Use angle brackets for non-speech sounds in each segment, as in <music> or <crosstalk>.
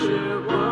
What a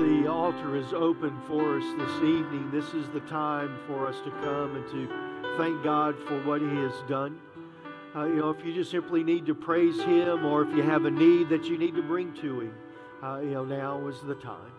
the altar is open for us this evening, this is the time for us to come and to thank God for what He has done. Uh, you know, if you just simply need to praise Him or if you have a need that you need to bring to Him, uh, you know, now is the time.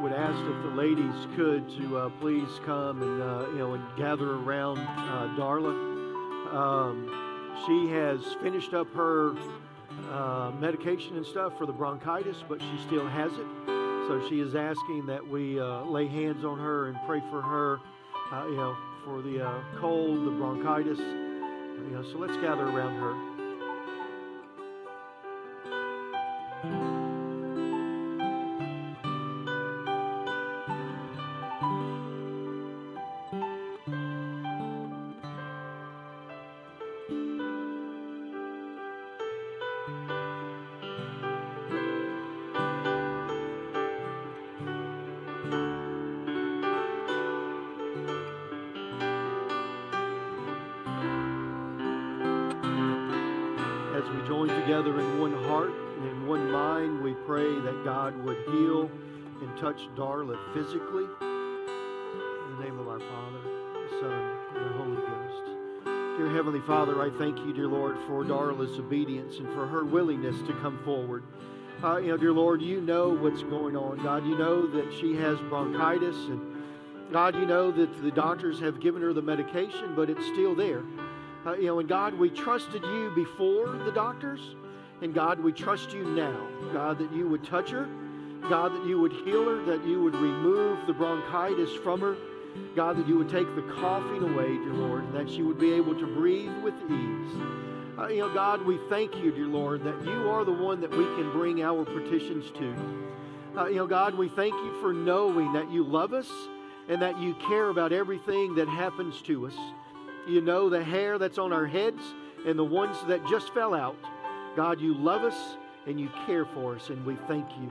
Would ask if the ladies could to uh, please come and uh, you know and gather around uh, Darla. Um, she has finished up her uh, medication and stuff for the bronchitis, but she still has it. So she is asking that we uh, lay hands on her and pray for her, uh, you know, for the cold, the bronchitis. You know, so let's gather around her. Touch Darla physically. In the name of our Father, the Son, and the Holy Ghost. Dear Heavenly Father, I thank you, dear Lord, for Darla's obedience and for her willingness to come forward. Uh, you know, dear Lord, you know what's going on. God, you know that she has bronchitis, and God, you know that the doctors have given her the medication, but it's still there. Uh, you know, and God, we trusted you before the doctors, and God, we trust you now. God, that you would touch her. God, that you would heal her, that you would remove the bronchitis from her. God, that you would take the coughing away, dear Lord, that she would be able to breathe with ease. Uh, you know, God, we thank you, dear Lord, that you are the one that we can bring our petitions to. Uh, you know, God, we thank you for knowing that you love us and that you care about everything that happens to us. You know the hair that's on our heads and the ones that just fell out. God, you love us and you care for us, and we thank you.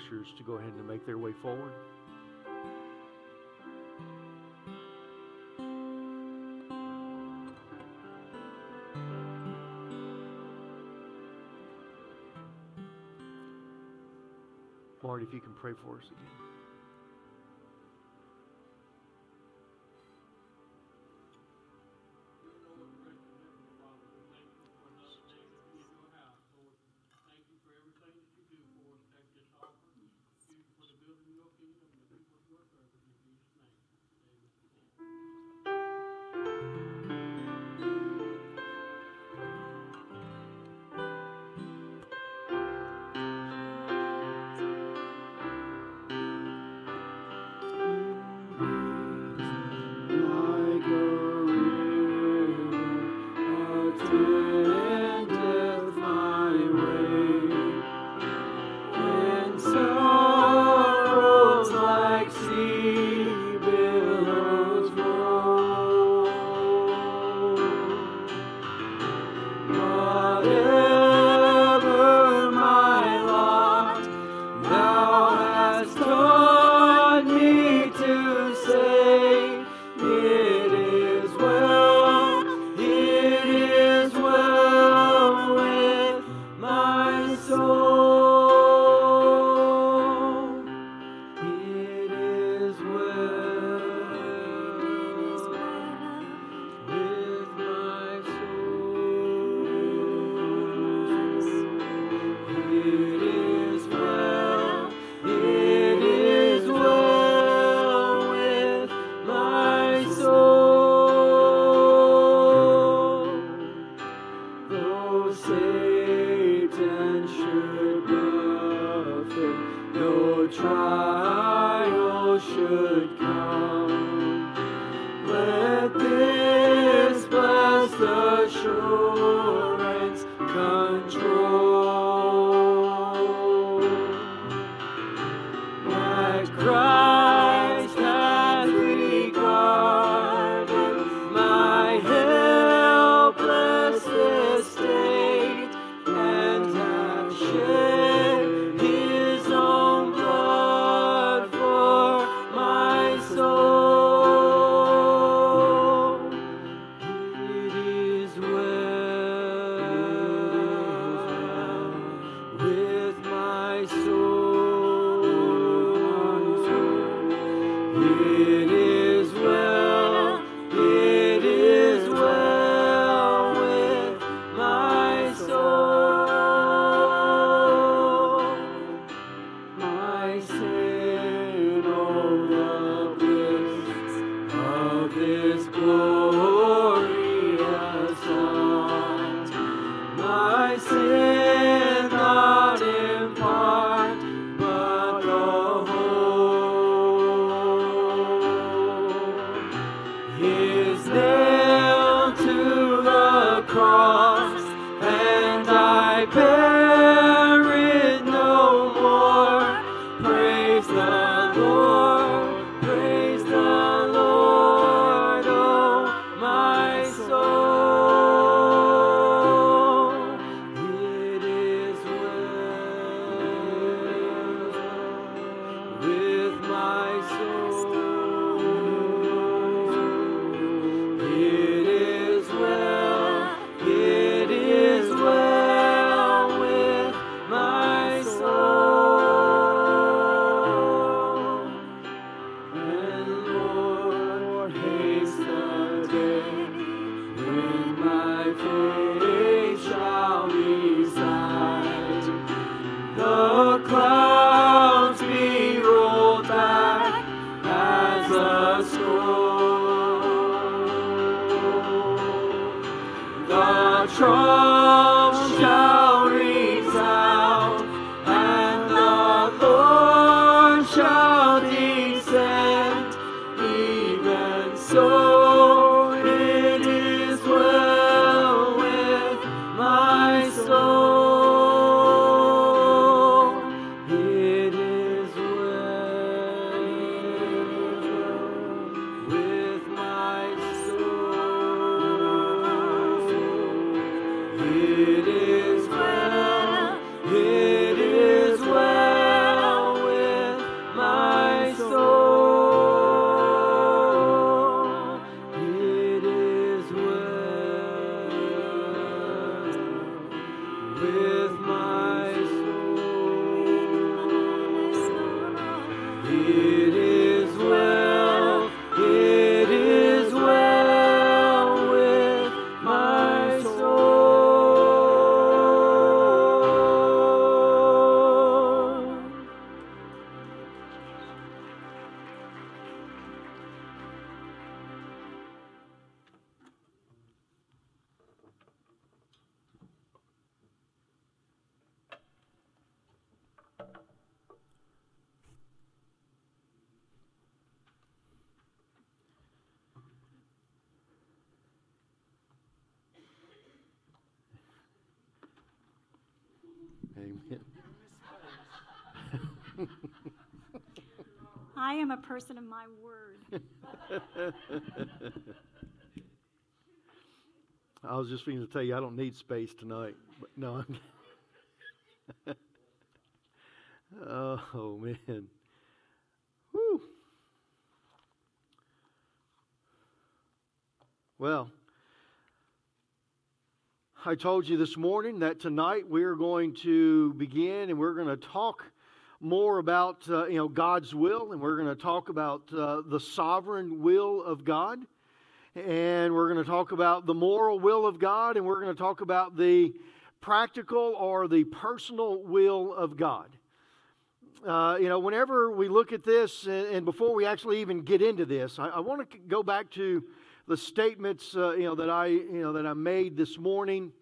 ushers to go ahead and make their way forward. Lord, if you can pray for us again. Of this I am a person of my word. <laughs> I was just going to tell you I don't need space tonight. But no. I'm <laughs> oh man. Whew. Well, I told you this morning that tonight we're going to begin and we're going to talk more about uh, you know God's will and we're going to talk about uh, the sovereign will of God and we're going to talk about the moral will of God and we're going to talk about the practical or the personal will of God. Uh, you know, whenever we look at this, and, before we actually even get into this, I, I want to go back to the statements, uh, you know, that I, you know, that I made this morning.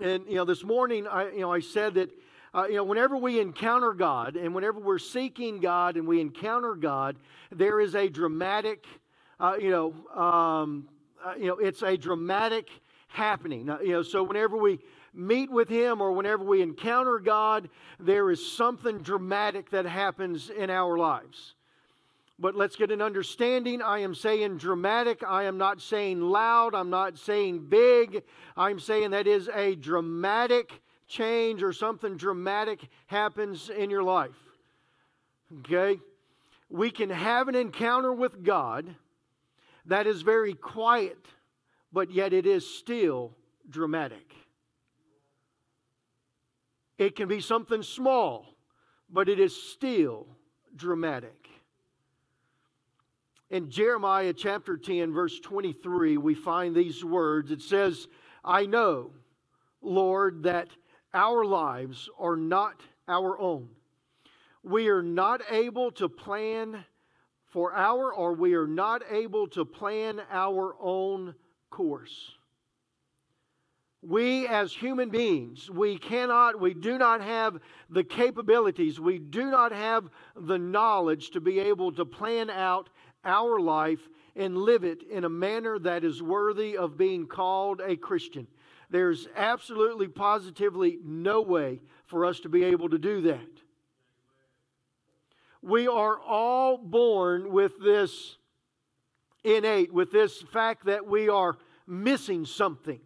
And you know, this morning, I, you know, I said that, uh, you know, whenever we encounter God, and whenever we're seeking God, and we encounter God, there is a dramatic, uh, you know, um, uh, you know, it's a dramatic happening. you know, so whenever we meet with Him or whenever we encounter God, there is something dramatic that happens in our lives. But let's get an understanding. I am saying dramatic. I am not saying loud. I'm not saying big. I'm saying that is a dramatic change or something dramatic happens in your life. Okay? We can have an encounter with God that is very quiet, but yet it is still dramatic. It can be something small, but it is still dramatic. In Jeremiah chapter 10, verse 23, we find these words. It says, I know, Lord, that our lives are not our own. We are not able to plan for our, or we are not able to plan our own course. We, as human beings, we cannot, we do not have the capabilities, we do not have the knowledge to be able to plan out our life and live it in a manner that is worthy of being called a Christian. There's absolutely, positively no way for us to be able to do that. We are all born with this innate, with this fact that we are missing something.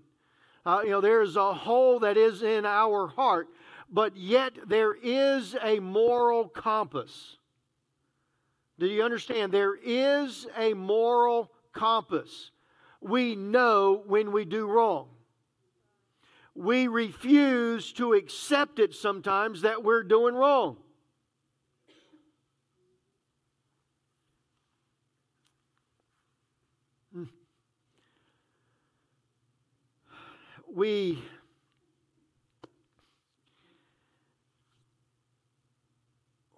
Uh, you know, there's a hole that is in our heart, but yet there is a moral compass. Do you understand? There is a moral compass. We know when we do wrong. We refuse to accept it sometimes that we're doing wrong. Hmm. we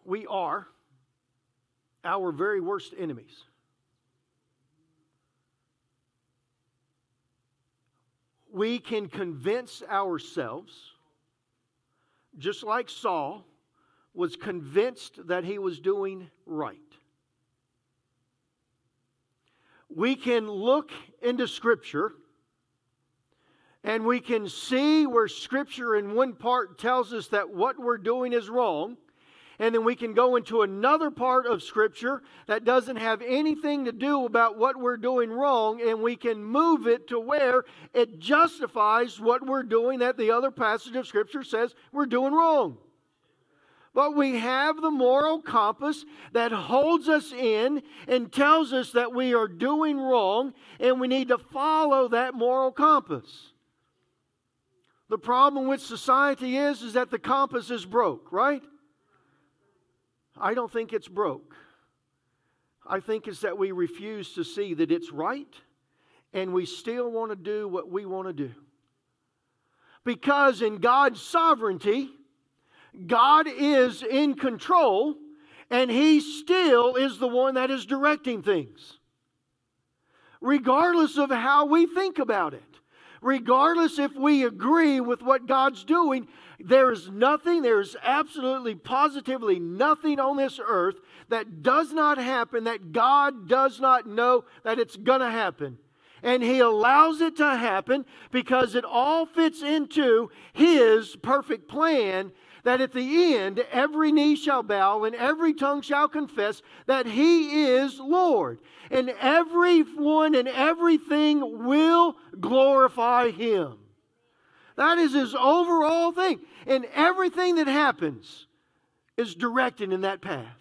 we are our very worst enemies. We can convince ourselves, just like Saul was convinced that he was doing right. We can look into Scripture and we can see where Scripture in one part tells us that what we're doing is wrong. And then we can go into another part of Scripture that doesn't have anything to do about what we're doing wrong, and we can move it to where it justifies what we're doing that the other passage of Scripture says we're doing wrong. But we have the moral compass that holds us in and tells us that we are doing wrong, and we need to follow that moral compass. The problem with society is, is that the compass is broke, right? I don't think it's broke. I think it's that we refuse to see that it's right and we still want to do what we want to do. Because in God's sovereignty, God is in control and He still is the one that is directing things, regardless of how we think about it regardless if we agree with what God's doing, there is nothing, there's absolutely, positively nothing on this earth that does not happen that God does not know that it's going to happen. And He allows it to happen because it all fits into His perfect plan that at the end every knee shall bow and every tongue shall confess that He is Lord. And everyone and everything will glorify Him. That is His overall thing. And everything that happens is directed in that path.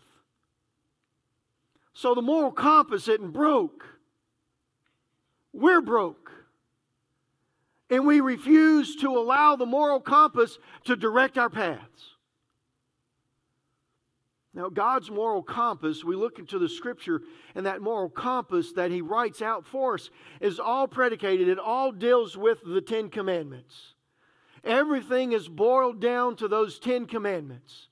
So the moral compass isn't broke. We're broke. And we refuse to allow the moral compass to direct our paths. Now, God's moral compass, we look into the scripture, and that moral compass that He writes out for us is all predicated, it all deals with the Ten Commandments. Everything is boiled down to those Ten Commandments.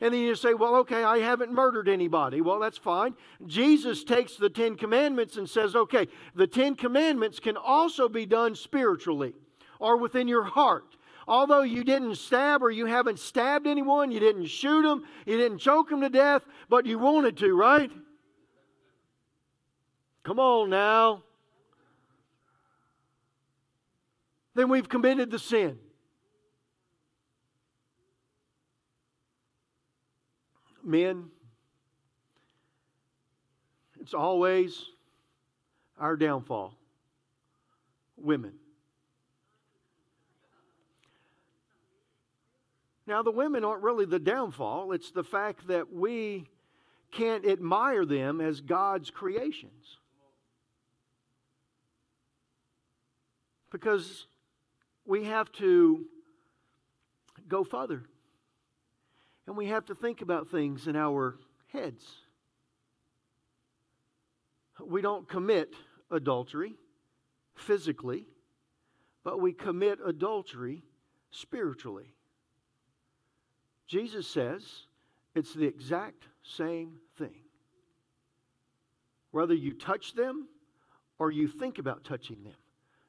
And then you say, well, okay, I haven't murdered anybody. Well, that's fine. Jesus takes the Ten Commandments and says, okay, the Ten Commandments can also be done spiritually or within your heart. Although you didn't stab or you haven't stabbed anyone, you didn't shoot them, you didn't choke them to death, but you wanted to, right? Come on now. Then we've committed the sin. Men, it's always our downfall. Women. Now, the women aren't really the downfall, it's the fact that we can't admire them as God's creations. Because we have to go further. And we have to think about things in our heads. We don't commit adultery physically, but we commit adultery spiritually. Jesus says it's the exact same thing. Whether you touch them or you think about touching them,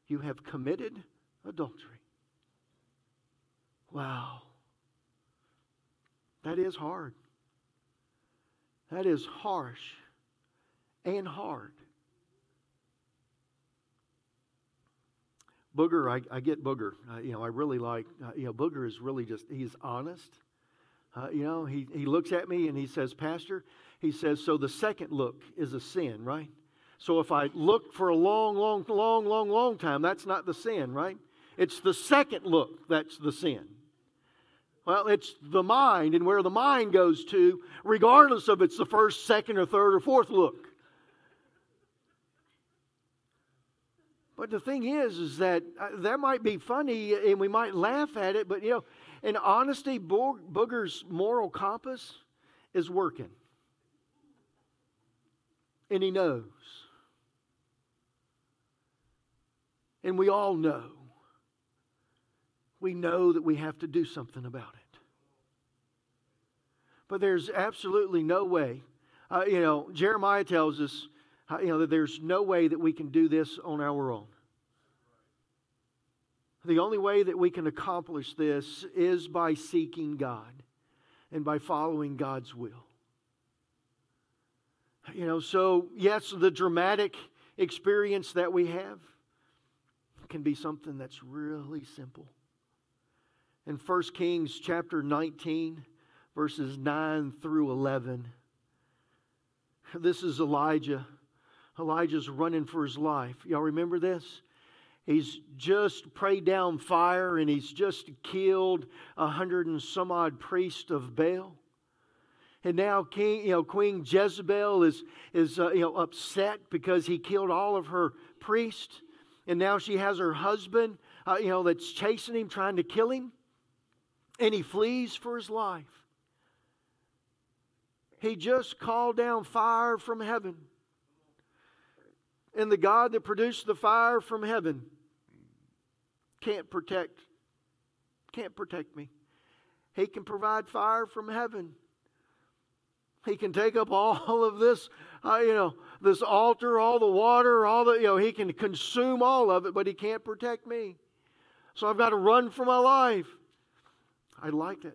you have committed adultery. Wow. That is hard. That is harsh and hard. Booger, I, I get Booger. Uh, you know, I really like, uh, you know, Booger is really just, he's honest. Uh, you know, he, he looks at me and he says, Pastor, he says, so the second look is a sin, right? So if I look for a long, long, long, long, long time, that's not the sin, right? It's the second look that's the sin. Well, it's the mind and where the mind goes to, regardless of it's the first, second, or third, or fourth look. But the thing is, is that uh, that might be funny and we might laugh at it, but you know, in honesty, Bo- Booger's moral compass is working. And he knows. And we all know we know that we have to do something about it. But there's absolutely no way. Uh, you know, Jeremiah tells us, uh, you know, that there's no way that we can do this on our own. The only way that we can accomplish this is by seeking God and by following God's will. You know, so yes, the dramatic experience that we have can be something that's really simple in 1 Kings chapter 19, verses 9 through 11. This is Elijah. Elijah's running for his life. Y'all remember this? He's just prayed down fire and he's just killed a hundred and some odd priests of Baal. And now King, you know, Queen Jezebel is, is uh, you know, upset because he killed all of her priests. And now she has her husband, uh, you know, that's chasing him, trying to kill him and he flees for his life. He just called down fire from heaven. And the God that produced the fire from heaven can't protect can't protect me. He can provide fire from heaven. He can take up all of this, uh, you know, this altar, all the water, all the, you know, he can consume all of it, but he can't protect me. So I've got to run for my life. I like that.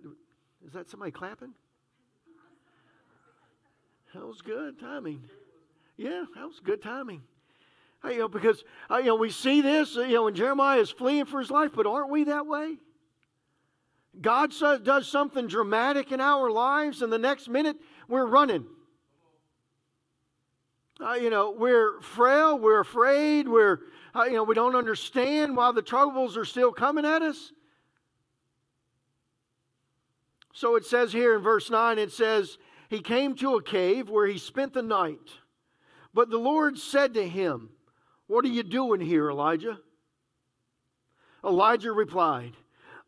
Is that somebody clapping? That was good timing. Yeah, that was good timing. You know, because uh, you know we see this. uh, You know, when Jeremiah is fleeing for his life, but aren't we that way? God does something dramatic in our lives, and the next minute we're running. Uh, you know, we're frail, we're afraid, we're uh, you know we don't understand why the troubles are still coming at us. So it says here in verse 9, it says, He came to a cave where he spent the night. But the Lord said to him, What are you doing here, Elijah? Elijah replied,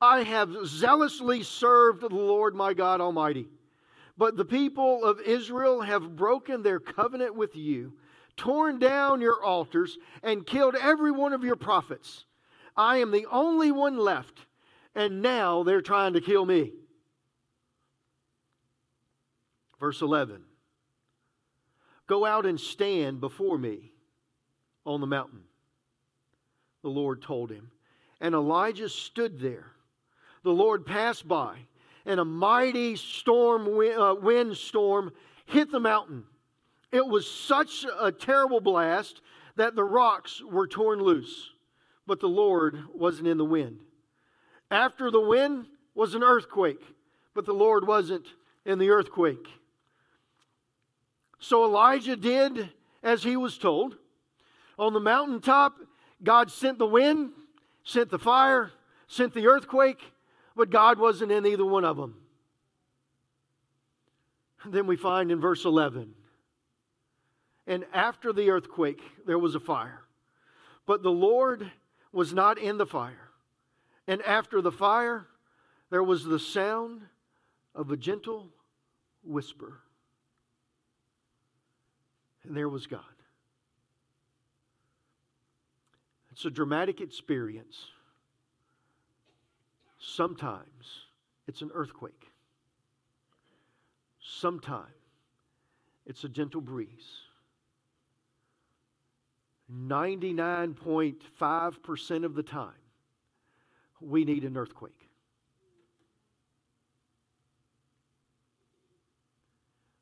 I have zealously served the Lord my God Almighty. But the people of Israel have broken their covenant with you, torn down your altars, and killed every one of your prophets. I am the only one left, and now they're trying to kill me. Verse 11 Go out and stand before me on the mountain, the Lord told him. And Elijah stood there. The Lord passed by, and a mighty storm, uh, wind storm hit the mountain. It was such a terrible blast that the rocks were torn loose, but the Lord wasn't in the wind. After the wind was an earthquake, but the Lord wasn't in the earthquake. So Elijah did as he was told. On the mountaintop, God sent the wind, sent the fire, sent the earthquake, but God wasn't in either one of them. Then we find in verse 11 and after the earthquake, there was a fire. But the Lord was not in the fire. And after the fire, there was the sound of a gentle whisper. And there was God. It's a dramatic experience. Sometimes it's an earthquake. Sometimes it's a gentle breeze. 99.5% of the time, we need an earthquake.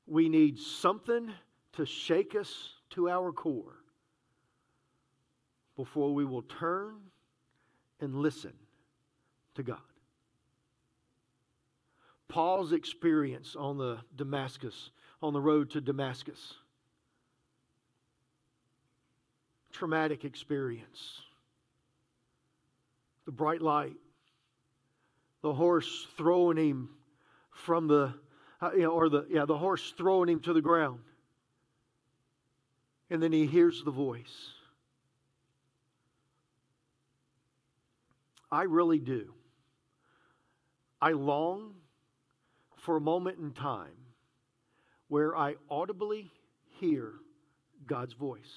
We need something to shake us to our core before we will turn and listen to God. Paul's experience on the Damascus, on the road to Damascus, traumatic experience. The bright light, the horse throwing him from the, uh, you know, or the, yeah, the horse throwing him to the ground. And then he hears the voice. I really do. I long for a moment in time where I audibly hear God's voice.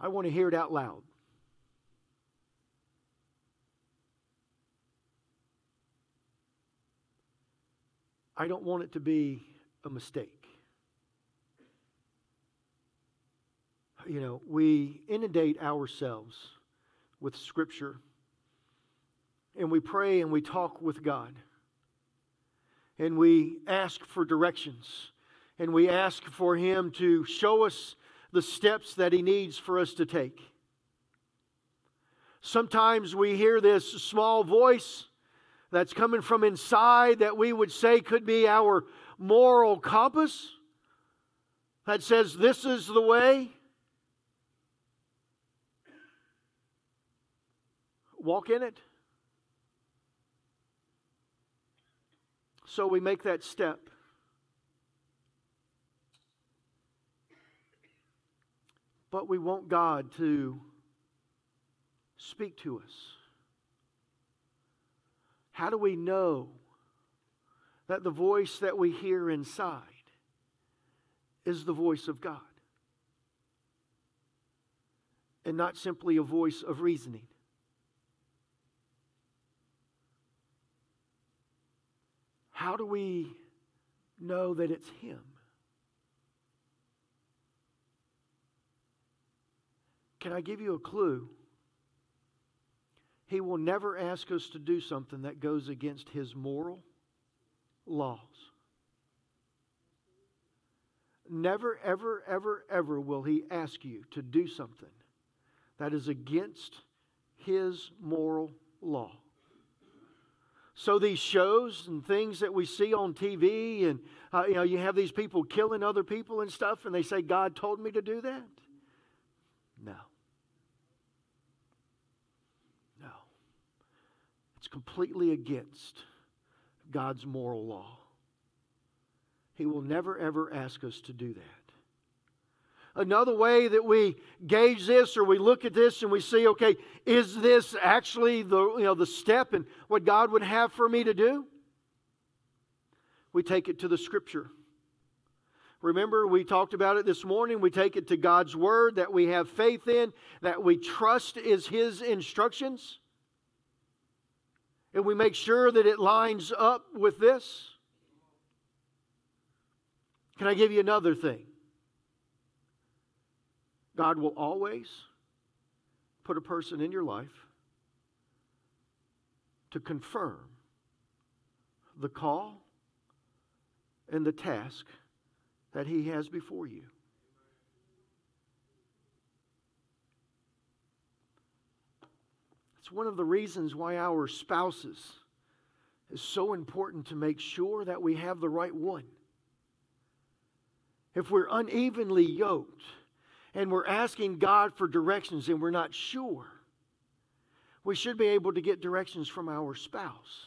I want to hear it out loud. I don't want it to be a mistake. You know, we inundate ourselves with Scripture and we pray and we talk with God and we ask for directions and we ask for Him to show us the steps that He needs for us to take. Sometimes we hear this small voice that's coming from inside that we would say could be our moral compass that says, This is the way. Walk in it. So we make that step. But we want God to speak to us. How do we know that the voice that we hear inside is the voice of God and not simply a voice of reasoning? How do we know that it's Him? Can I give you a clue? He will never ask us to do something that goes against His moral laws. never, ever, ever, ever will He ask you to do something that is against His moral law. So these shows and things that we see on TV, and uh, you know, you have these people killing other people and stuff, and they say God told me to do that. No. No. It's completely against God's moral law. He will never, ever ask us to do that. Another way that we gauge this or we look at this and we see, okay, is this actually the, you know, the step and what God would have for me to do? We take it to the Scripture. Remember, we talked about it this morning. We take it to God's Word that we have faith in, that we trust is His instructions. And we make sure that it lines up with this. Can I give you another thing? God will always put a person in your life to confirm the call and the task that He has before you. It's one of the reasons why our spouses is so important to make sure that we have the right one. If we're unevenly yoked and we're asking God for directions and we're not sure, we should be able to get directions from our spouse.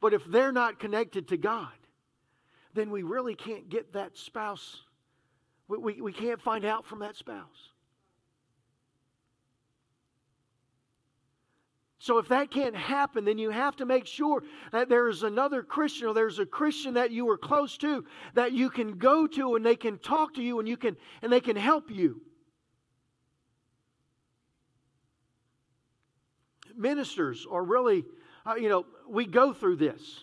But if they're not connected to God, then we really can't get that spouse. We, we, we can't find out from that spouse. So, if that can't happen, then you have to make sure that there is another Christian or there's a Christian that you are close to that you can go to and they can talk to you and, you can, and they can help you. Ministers are really, uh, you know, we go through this.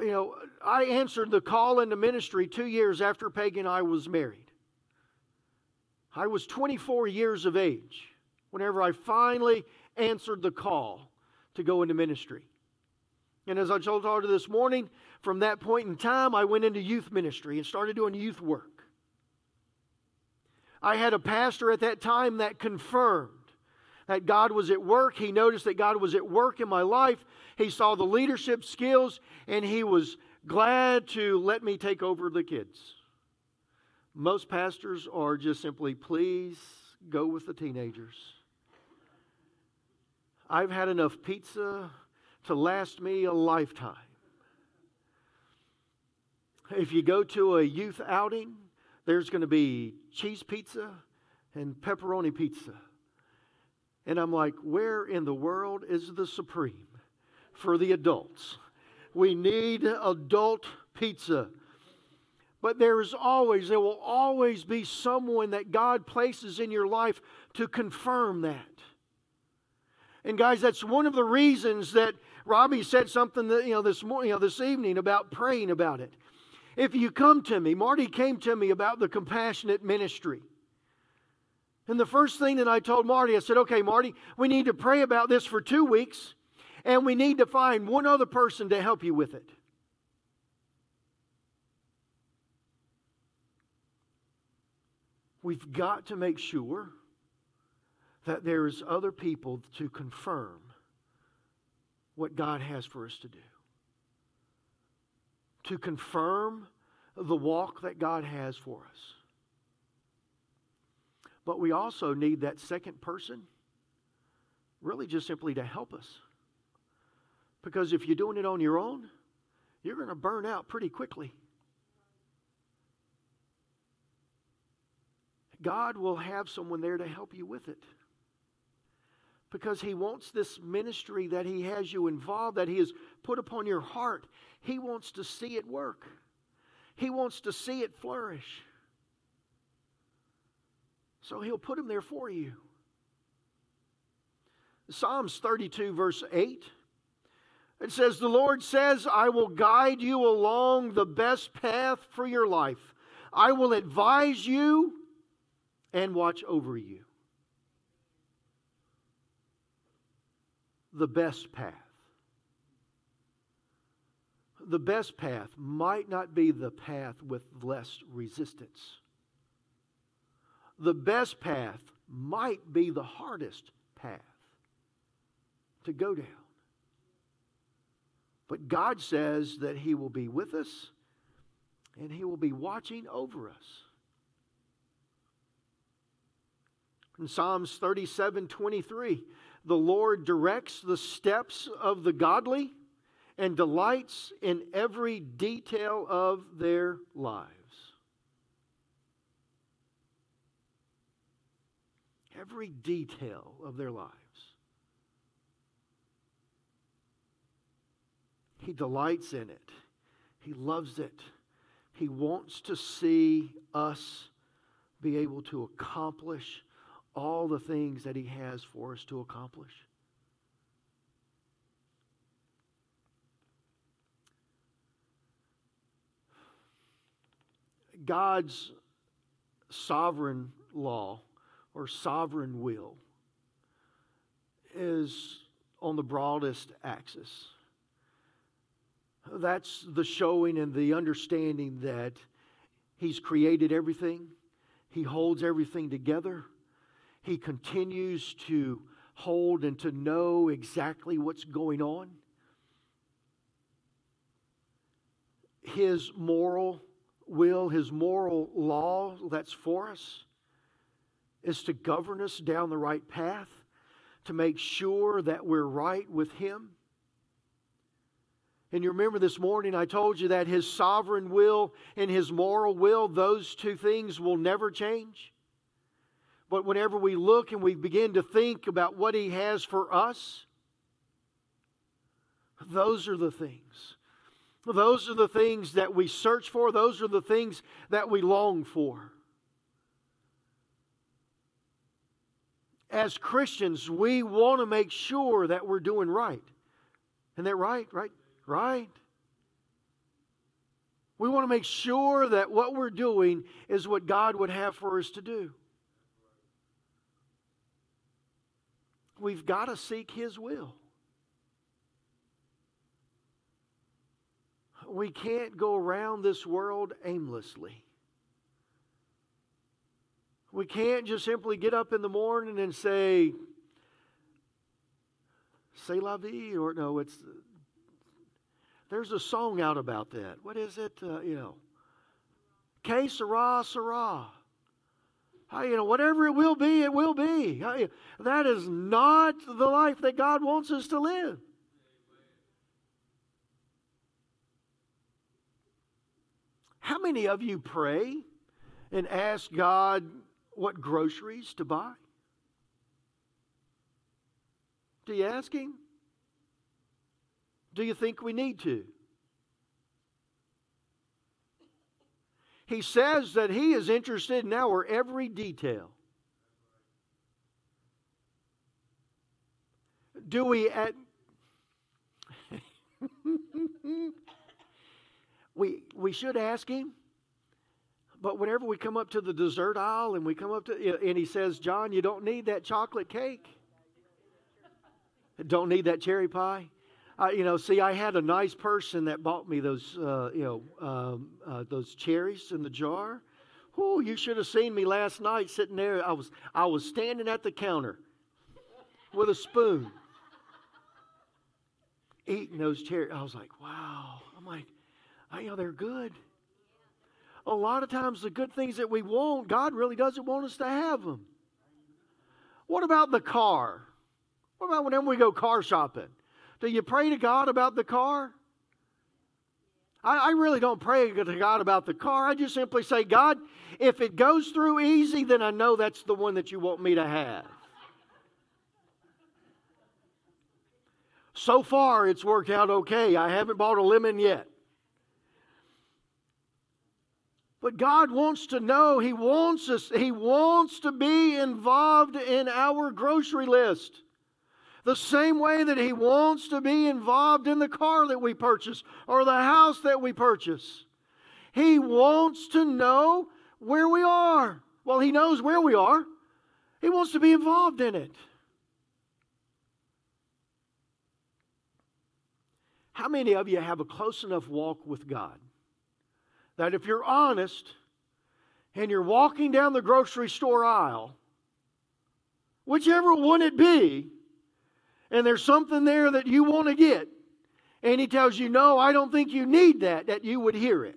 You know, I answered the call into ministry two years after Peggy and I was married. I was 24 years of age whenever I finally answered the call to go into ministry. And as I told you this morning, from that point in time, I went into youth ministry and started doing youth work. I had a pastor at that time that confirmed that God was at work. He noticed that God was at work in my life. He saw the leadership skills, and he was glad to let me take over the kids. Most pastors are just simply, please go with the teenagers. I've had enough pizza to last me a lifetime. If you go to a youth outing, there's going to be cheese pizza and pepperoni pizza. And I'm like, where in the world is the supreme for the adults? We need adult pizza. But there is always, there will always be someone that God places in your life to confirm that. And guys, that's one of the reasons that Robbie said something that, you know, this morning, you know, this evening about praying about it. If you come to me, Marty came to me about the compassionate ministry. And the first thing that I told Marty, I said, okay, Marty, we need to pray about this for two weeks, and we need to find one other person to help you with it. We've got to make sure that there's other people to confirm what God has for us to do. To confirm the walk that God has for us. But we also need that second person really just simply to help us. Because if you're doing it on your own, you're going to burn out pretty quickly. God will have someone there to help you with it. Because He wants this ministry that He has you involved, that He has put upon your heart, He wants to see it work. He wants to see it flourish. So He'll put them there for you. Psalms 32, verse 8. It says, The Lord says, I will guide you along the best path for your life. I will advise you and watch over you. The best path. the best path might not be the path with less resistance. The best path might be the hardest path to go down. But God says that He will be with us and He will be watching over us. In Psalms 37 23, the Lord directs the steps of the godly and delights in every detail of their lives. Every detail of their lives. He delights in it. He loves it. He wants to see us be able to accomplish all the things that He has for us to accomplish. God's sovereign law or sovereign will is on the broadest axis. That's the showing and the understanding that He's created everything, He holds everything together, He continues to hold and to know exactly what's going on. His moral will, His moral law that's for us, is to govern us down the right path, to make sure that we're right with Him. And you remember this morning I told you that His sovereign will and His moral will, those two things will never change. But whenever we look and we begin to think about what He has for us, those are the things. Those are the things that we search for, those are the things that we long for. As Christians, we want to make sure that we're doing right. Isn't that right? Right? Right? We want to make sure that what we're doing is what God would have for us to do. We've got to seek His will. We can't go around this world aimlessly. We can't just simply get up in the morning and say, say la vie, or no, it's there's a song out about that. What is it? Uh, you know, Que sera, sera. You know, whatever it will be, it will be. that is not the life that God wants us to live. How many of you pray and ask God what groceries to buy? Do you ask Him? Do you think we need to? He says that He is interested in our every detail. Do we at <laughs> we we should ask him but whenever we come up to the dessert aisle and we come up to and he says john you don't need that chocolate cake don't need that cherry pie I, you know, see, I had a nice person that bought me those, uh, you know, um, uh, those cherries in the jar. Oh, you should have seen me last night sitting there. I was, I was standing at the counter with a spoon, eating those cherries. I was like, wow. I'm like, you know, they're good. A lot of times, the good things that we want, God really doesn't want us to have them. What about the car? What about whenever we go car shopping? Do you pray to God about the car? I, I, really don't pray to God about the car. I just simply say, God, if it goes through easy, then I know that's the one that you want me to have. So far, it's worked out okay. I haven't bought a lemon yet. But God wants to know, He wants us, He wants to be involved in our grocery list. The same way that He wants to be involved in the car that we purchase or the house that we purchase. He wants to know where we are. Well, He knows where we are, He wants to be involved in it. How many of you have a close enough walk with God that if you're honest and you're walking down the grocery store aisle, whichever one it be, and there's something there that you want to get, and he tells you, No, I don't think you need that, that you would hear it.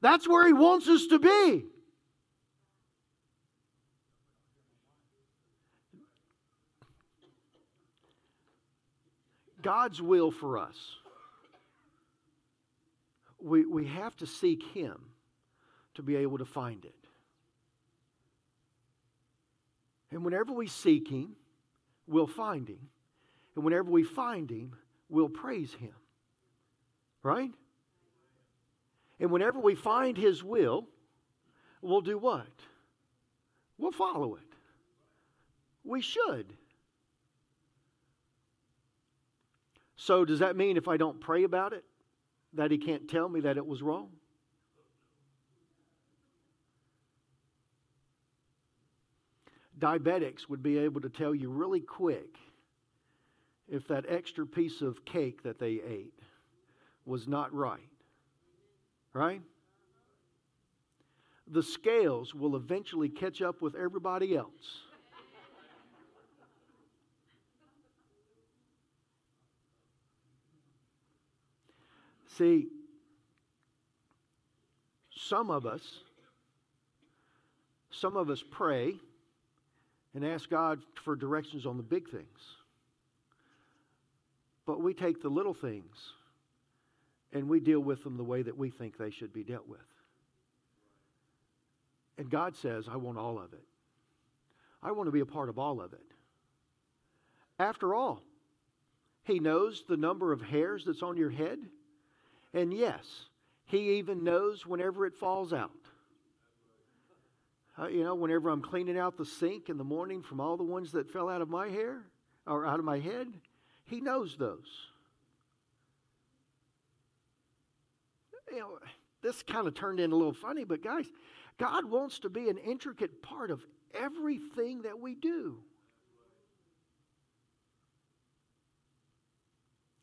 That's where he wants us to be. God's will for us. We, we have to seek Him to be able to find it. And whenever we seek Him, we'll find Him. And whenever we find Him, we'll praise Him. Right? And whenever we find His will, we'll do what? We'll follow it. We should. So, does that mean if I don't pray about it, that He can't tell me that it was wrong? Diabetics would be able to tell you really quick if that extra piece of cake that they ate was not right. Right? The scales will eventually catch up with everybody else. See, some of us, some of us pray and ask God for directions on the big things. But we take the little things and we deal with them the way that we think they should be dealt with. And God says, I want all of it. I want to be a part of all of it. After all, He knows the number of hairs that's on your head. And yes, He even knows whenever it falls out. Uh, you know, whenever I'm cleaning out the sink in the morning from all the ones that fell out of my hair or out of my head, He knows those. You know, this kind of turned in a little funny, but guys, God wants to be an intricate part of everything that we do.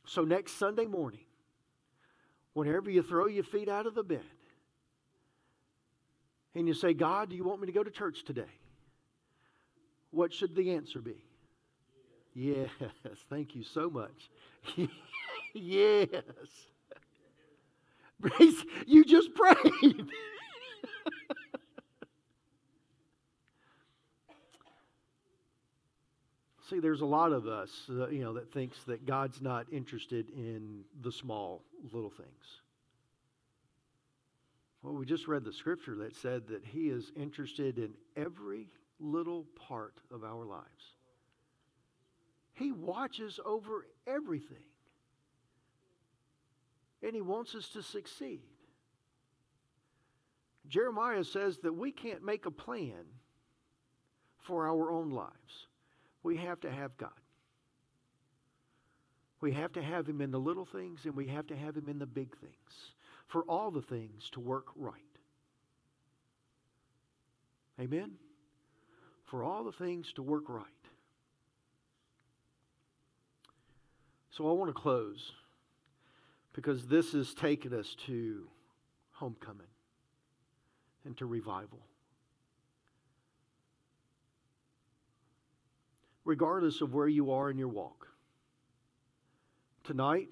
So, next Sunday morning, whenever you throw your feet out of the bed and you say, God, do you want me to go to church today? What should the answer be? Yes, thank you so much. <laughs> yes. Brace, <laughs> you just prayed. <laughs> See, there's a lot of us, uh, you know, that thinks that God's not interested in the small little things. Well, we just read the scripture that said that He is interested in every little part of our lives. He watches over everything. And He wants us to succeed. Jeremiah says that we can't make a plan for our own lives we have to have God. We have to have Him in the little things and we have to have Him in the big things for all the things to work right. Amen? For all the things to work right. So I want to close because this has taken us to homecoming and to revival. regardless of where you are in your walk. Tonight,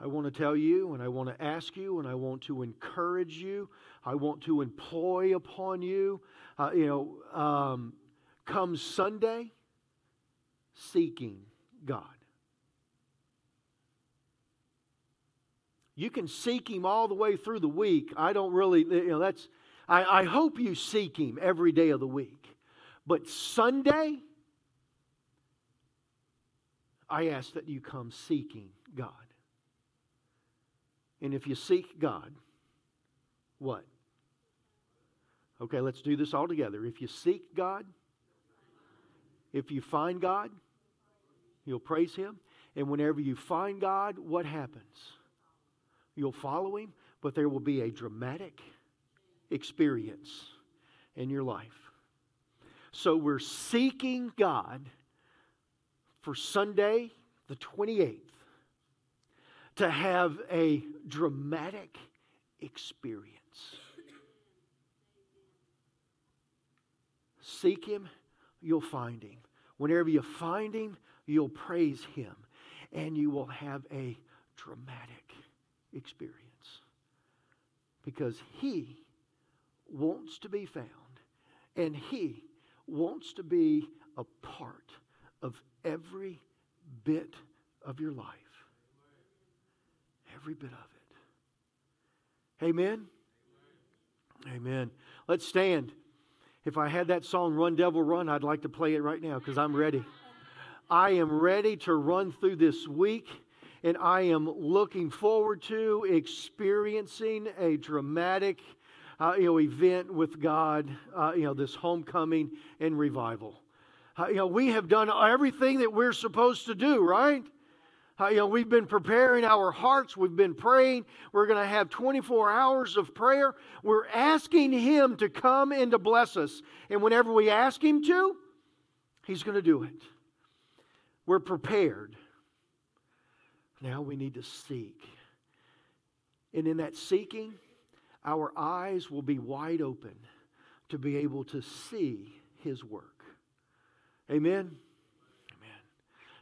I want to tell you and I want to ask you and I want to encourage you. I want to employ upon you, uh, you know, um, come Sunday, seeking God. You can seek Him all the way through the week. I don't really, you know, that's, I, I hope you seek Him every day of the week. But Sunday, I ask that you come seeking God. And if you seek God, what? Okay, let's do this all together. If you seek God, if you find God, you'll praise Him. And whenever you find God, what happens? You'll follow Him, but there will be a dramatic experience in your life. So we're seeking God for Sunday, the 28th, to have a dramatic experience. Seek Him, you'll find Him. Whenever you find Him, you'll praise Him, and you will have a dramatic experience. Because He wants to be found, and He wants to be a part of every bit of your life. Every bit of it. Amen? Amen. Let's stand. If I had that song, Run Devil Run, I'd like to play it right now because I'm ready. I am ready to run through this week and I am looking forward to experiencing a dramatic uh, you know, event with God, uh, you know, this homecoming and revival. Uh, you know, we have done everything that we're supposed to do, right? Uh, you know, we've been preparing our hearts. We've been praying. We're going to have 24 hours of prayer. We're asking Him to come and to bless us. And whenever we ask Him to, He's going to do it. We're prepared. Now we need to seek. And in that seeking, our eyes will be wide open to be able to see His work. Amen. Amen.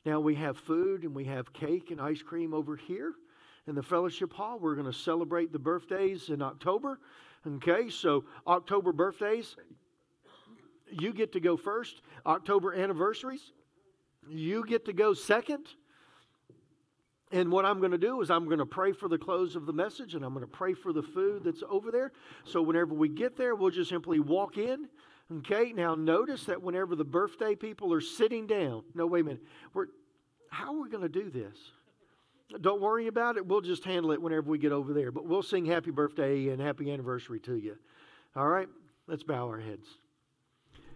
Now we have food and we have cake and ice cream over here in the fellowship hall. We're going to celebrate the birthdays in October. Okay, so October birthdays, you get to go first. October anniversaries, you get to go second. And what I'm going to do is I'm going to pray for the close of the message and I'm going to pray for the food that's over there. So whenever we get there, we'll just simply walk in. Okay, now notice that whenever the birthday people are sitting down, no, wait a minute, we're, how are we going to do this? Don't worry about it. We'll just handle it whenever we get over there. But we'll sing happy birthday and happy anniversary to you. All right, let's bow our heads.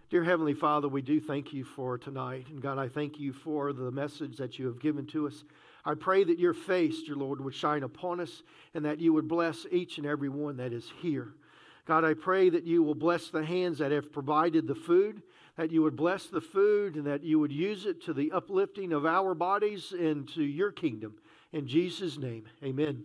Dear Heavenly Father, we do thank you for tonight. And God, I thank you for the message that you have given to us. I pray that your face, dear Lord, would shine upon us and that you would bless each and every one that is here. God, I pray that you will bless the hands that have provided the food, that you would bless the food and that you would use it to the uplifting of our bodies and to your kingdom. In Jesus' name, amen.